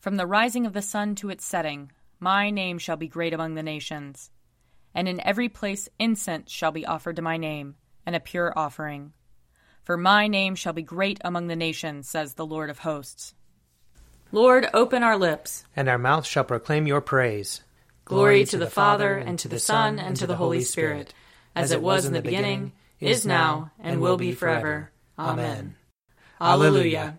From the rising of the sun to its setting, my name shall be great among the nations. And in every place incense shall be offered to my name, and a pure offering. For my name shall be great among the nations, says the Lord of hosts. Lord, open our lips, and our mouth shall proclaim your praise. Glory to the Father, and to the Son, and to the Holy Spirit, as it was in the beginning, is now, and will be forever. Amen. Alleluia.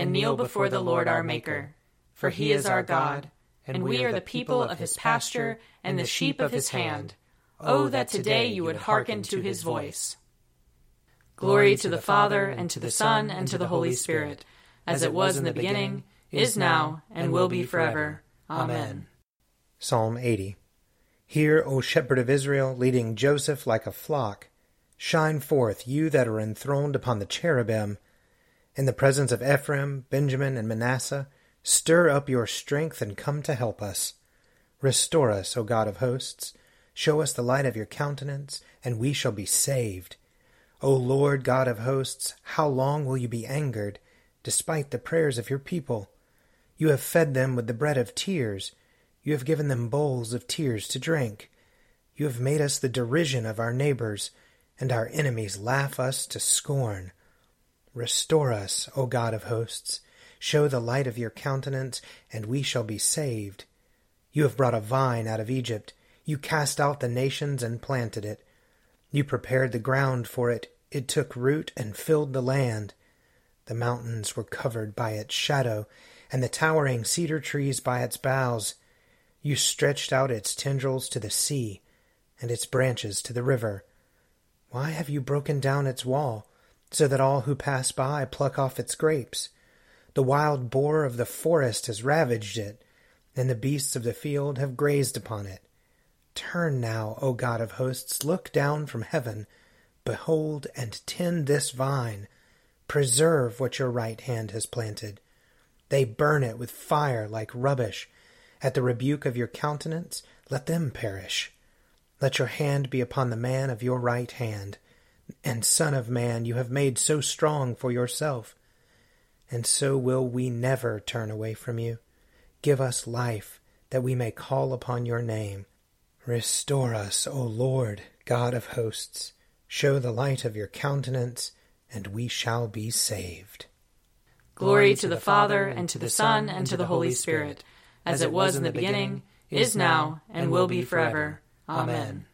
and kneel before the Lord our Maker. For he is our God, and we are the people of his pasture and the sheep of his hand. Oh, that today you would hearken to his voice. Glory to the Father, and to the Son, and to the Holy Spirit, as it was in the beginning, is now, and will be forever. Amen. Psalm 80 Hear, O shepherd of Israel, leading Joseph like a flock. Shine forth, you that are enthroned upon the cherubim. In the presence of Ephraim, Benjamin, and Manasseh, stir up your strength and come to help us. Restore us, O God of hosts. Show us the light of your countenance, and we shall be saved. O Lord God of hosts, how long will you be angered, despite the prayers of your people? You have fed them with the bread of tears. You have given them bowls of tears to drink. You have made us the derision of our neighbors, and our enemies laugh us to scorn. Restore us, O God of hosts. Show the light of your countenance, and we shall be saved. You have brought a vine out of Egypt. You cast out the nations and planted it. You prepared the ground for it. It took root and filled the land. The mountains were covered by its shadow, and the towering cedar trees by its boughs. You stretched out its tendrils to the sea, and its branches to the river. Why have you broken down its wall, so that all who pass by pluck off its grapes? The wild boar of the forest has ravaged it, and the beasts of the field have grazed upon it. Turn now, O God of hosts, look down from heaven, behold and tend this vine, preserve what your right hand has planted. They burn it with fire like rubbish. At the rebuke of your countenance, let them perish. Let your hand be upon the man of your right hand, and Son of Man, you have made so strong for yourself. And so will we never turn away from you. Give us life, that we may call upon your name. Restore us, O Lord, God of hosts. Show the light of your countenance, and we shall be saved. Glory to the Father, and to the Son, and to the Holy Spirit, as it was in the beginning, is now, and will be forever. Amen.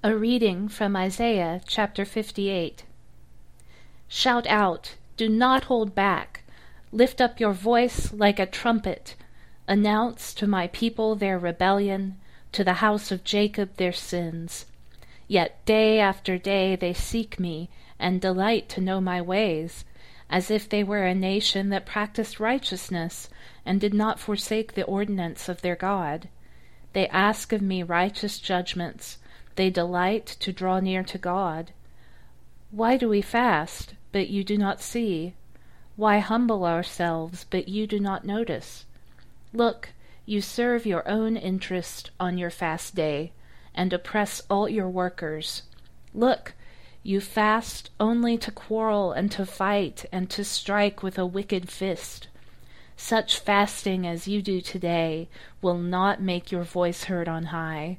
A reading from Isaiah chapter 58. Shout out, do not hold back. Lift up your voice like a trumpet. Announce to my people their rebellion, to the house of Jacob their sins. Yet day after day they seek me, and delight to know my ways as if they were a nation that practiced righteousness and did not forsake the ordinance of their God. They ask of me righteous judgments, they delight to draw near to God. Why do we fast, but you do not see? Why humble ourselves, but you do not notice? Look, you serve your own interest on your fast day, and oppress all your workers. Look, you fast only to quarrel and to fight and to strike with a wicked fist. Such fasting as you do today will not make your voice heard on high.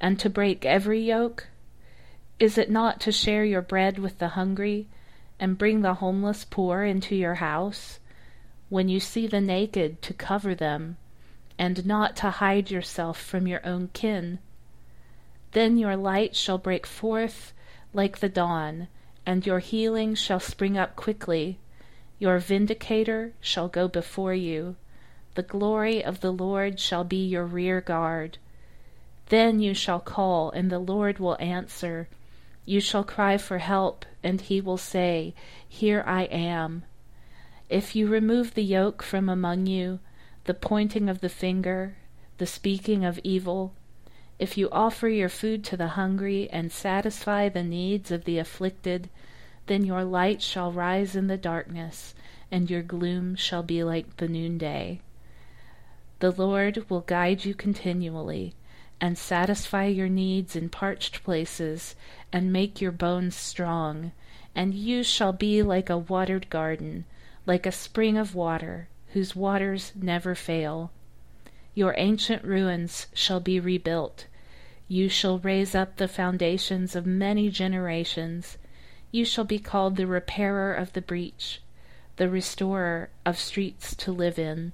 and to break every yoke? Is it not to share your bread with the hungry, and bring the homeless poor into your house? When you see the naked, to cover them, and not to hide yourself from your own kin. Then your light shall break forth like the dawn, and your healing shall spring up quickly. Your vindicator shall go before you. The glory of the Lord shall be your rear guard. Then you shall call, and the Lord will answer. You shall cry for help, and he will say, Here I am. If you remove the yoke from among you, the pointing of the finger, the speaking of evil, if you offer your food to the hungry and satisfy the needs of the afflicted, then your light shall rise in the darkness, and your gloom shall be like the noonday. The Lord will guide you continually, and satisfy your needs in parched places, and make your bones strong, and you shall be like a watered garden, like a spring of water, whose waters never fail. Your ancient ruins shall be rebuilt. You shall raise up the foundations of many generations. You shall be called the repairer of the breach, the restorer of streets to live in.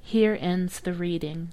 Here ends the reading.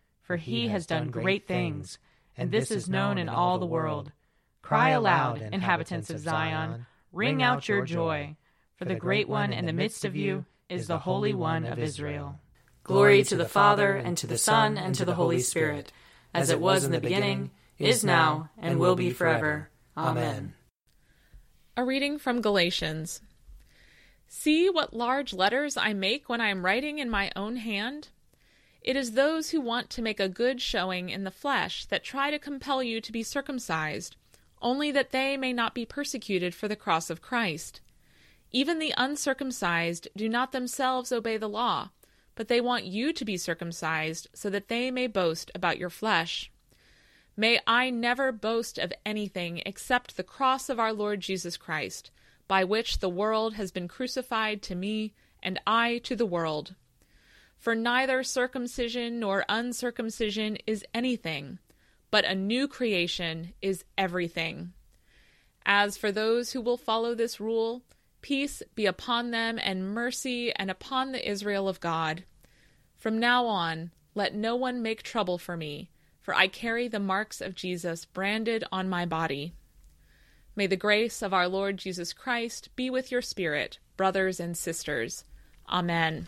for he has done great things, and this is known in all the world. Cry aloud, inhabitants of Zion, ring out your joy, for the great one in the midst of you is the Holy One of Israel. Glory to the Father, and to the Son, and to the Holy Spirit, as it was in the beginning, is now, and will be forever. Amen. A reading from Galatians. See what large letters I make when I am writing in my own hand? It is those who want to make a good showing in the flesh that try to compel you to be circumcised, only that they may not be persecuted for the cross of Christ. Even the uncircumcised do not themselves obey the law, but they want you to be circumcised so that they may boast about your flesh. May I never boast of anything except the cross of our Lord Jesus Christ, by which the world has been crucified to me and I to the world. For neither circumcision nor uncircumcision is anything, but a new creation is everything. As for those who will follow this rule, peace be upon them and mercy and upon the Israel of God. From now on, let no one make trouble for me, for I carry the marks of Jesus branded on my body. May the grace of our Lord Jesus Christ be with your spirit, brothers and sisters. Amen.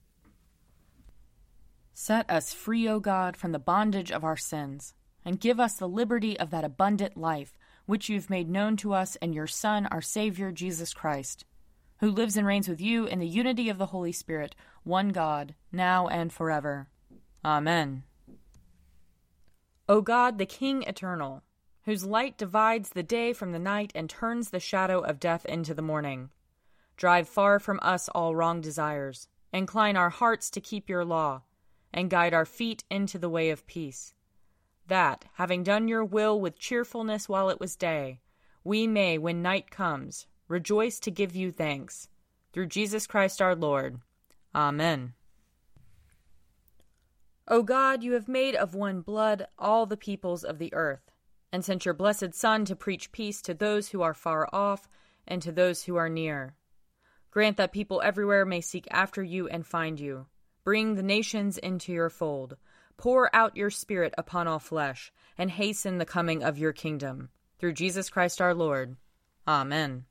Set us free, O God, from the bondage of our sins, and give us the liberty of that abundant life which you've made known to us in your Son, our Savior, Jesus Christ, who lives and reigns with you in the unity of the Holy Spirit, one God, now and forever. Amen. O God, the King eternal, whose light divides the day from the night and turns the shadow of death into the morning, drive far from us all wrong desires, incline our hearts to keep your law and guide our feet into the way of peace. That, having done your will with cheerfulness while it was day, we may, when night comes, rejoice to give you thanks. Through Jesus Christ our Lord. Amen. O God, you have made of one blood all the peoples of the earth, and sent your blessed Son to preach peace to those who are far off and to those who are near. Grant that people everywhere may seek after you and find you Bring the nations into your fold. Pour out your Spirit upon all flesh, and hasten the coming of your kingdom. Through Jesus Christ our Lord. Amen.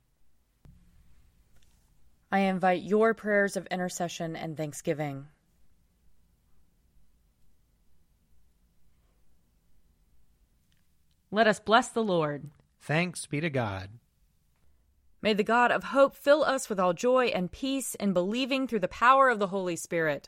I invite your prayers of intercession and thanksgiving. Let us bless the Lord. Thanks be to God. May the God of hope fill us with all joy and peace in believing through the power of the Holy Spirit